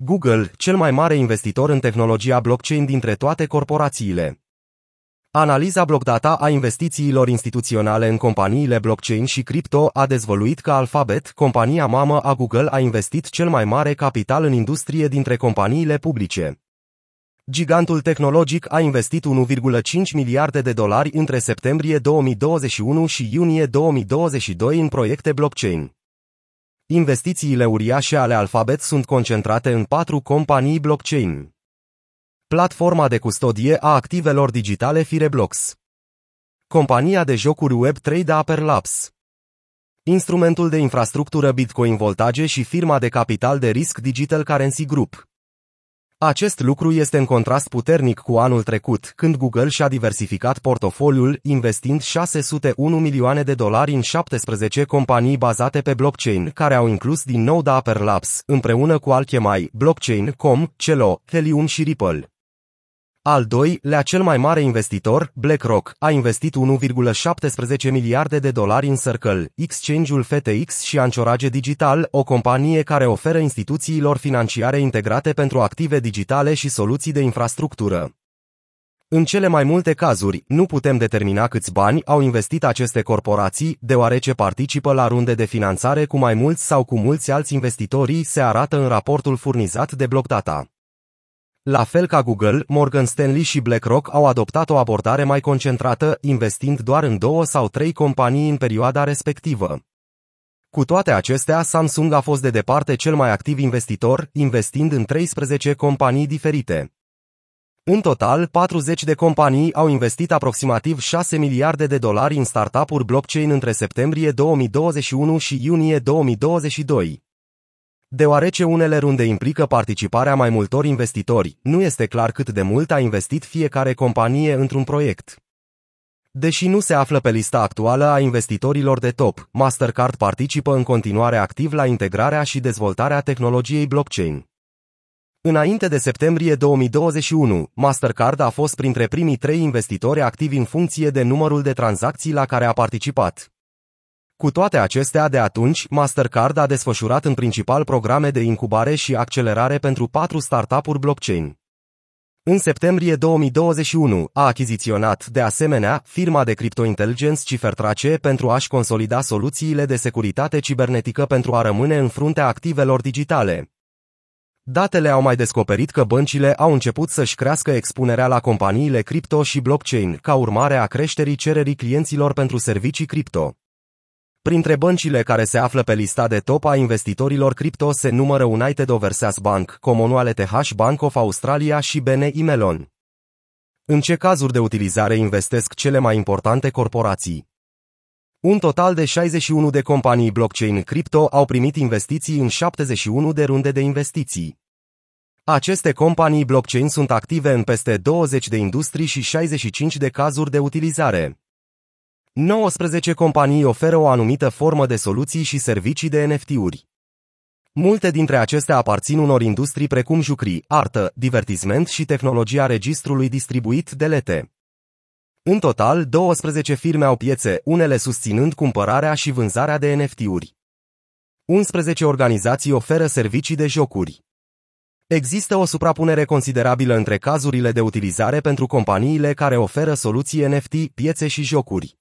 Google, cel mai mare investitor în tehnologia blockchain dintre toate corporațiile. Analiza Blockdata a investițiilor instituționale în companiile blockchain și cripto a dezvăluit că Alphabet, compania mamă a Google, a investit cel mai mare capital în industrie dintre companiile publice. Gigantul tehnologic a investit 1,5 miliarde de dolari între septembrie 2021 și iunie 2022 în proiecte blockchain. Investițiile uriașe ale Alphabet sunt concentrate în patru companii blockchain. Platforma de custodie a activelor digitale Fireblox. Compania de jocuri Web 3 de Upper Labs. Instrumentul de infrastructură Bitcoin Voltage și firma de capital de risc Digital Currency Group. Acest lucru este în contrast puternic cu anul trecut, când Google și-a diversificat portofoliul, investind 601 milioane de dolari în 17 companii bazate pe blockchain, care au inclus din nou Dapper Labs, împreună cu Alchemy, Blockchain.com, Celo, Helium și Ripple. Al doilea cel mai mare investitor, BlackRock, a investit 1,17 miliarde de dolari în Circle, exchange-ul FTX și Anchorage Digital, o companie care oferă instituțiilor financiare integrate pentru active digitale și soluții de infrastructură. În cele mai multe cazuri, nu putem determina câți bani au investit aceste corporații, deoarece participă la runde de finanțare cu mai mulți sau cu mulți alți investitorii, se arată în raportul furnizat de Blockdata. La fel ca Google, Morgan Stanley și BlackRock au adoptat o abordare mai concentrată, investind doar în două sau trei companii în perioada respectivă. Cu toate acestea, Samsung a fost de departe cel mai activ investitor, investind în 13 companii diferite. În total, 40 de companii au investit aproximativ 6 miliarde de dolari în startup-uri blockchain între septembrie 2021 și iunie 2022. Deoarece unele runde implică participarea mai multor investitori, nu este clar cât de mult a investit fiecare companie într-un proiect. Deși nu se află pe lista actuală a investitorilor de top, Mastercard participă în continuare activ la integrarea și dezvoltarea tehnologiei blockchain. Înainte de septembrie 2021, Mastercard a fost printre primii trei investitori activi în funcție de numărul de tranzacții la care a participat. Cu toate acestea, de atunci, Mastercard a desfășurat în principal programe de incubare și accelerare pentru patru startup-uri blockchain. În septembrie 2021 a achiziționat, de asemenea, firma de cryptointelligence Ciphertrace pentru a-și consolida soluțiile de securitate cibernetică pentru a rămâne în fruntea activelor digitale. Datele au mai descoperit că băncile au început să-și crească expunerea la companiile cripto și blockchain, ca urmare a creșterii cererii clienților pentru servicii cripto. Printre băncile care se află pe lista de top a investitorilor cripto se numără United Overseas Bank, Commonwealth TH Bank of Australia și BNI Melon. În ce cazuri de utilizare investesc cele mai importante corporații? Un total de 61 de companii blockchain cripto au primit investiții în 71 de runde de investiții. Aceste companii blockchain sunt active în peste 20 de industrii și 65 de cazuri de utilizare. 19 companii oferă o anumită formă de soluții și servicii de NFT-uri. Multe dintre acestea aparțin unor industrii precum jucrii, artă, divertisment și tehnologia registrului distribuit de lete. În total, 12 firme au piețe, unele susținând cumpărarea și vânzarea de NFT-uri. 11 organizații oferă servicii de jocuri. Există o suprapunere considerabilă între cazurile de utilizare pentru companiile care oferă soluții NFT, piețe și jocuri.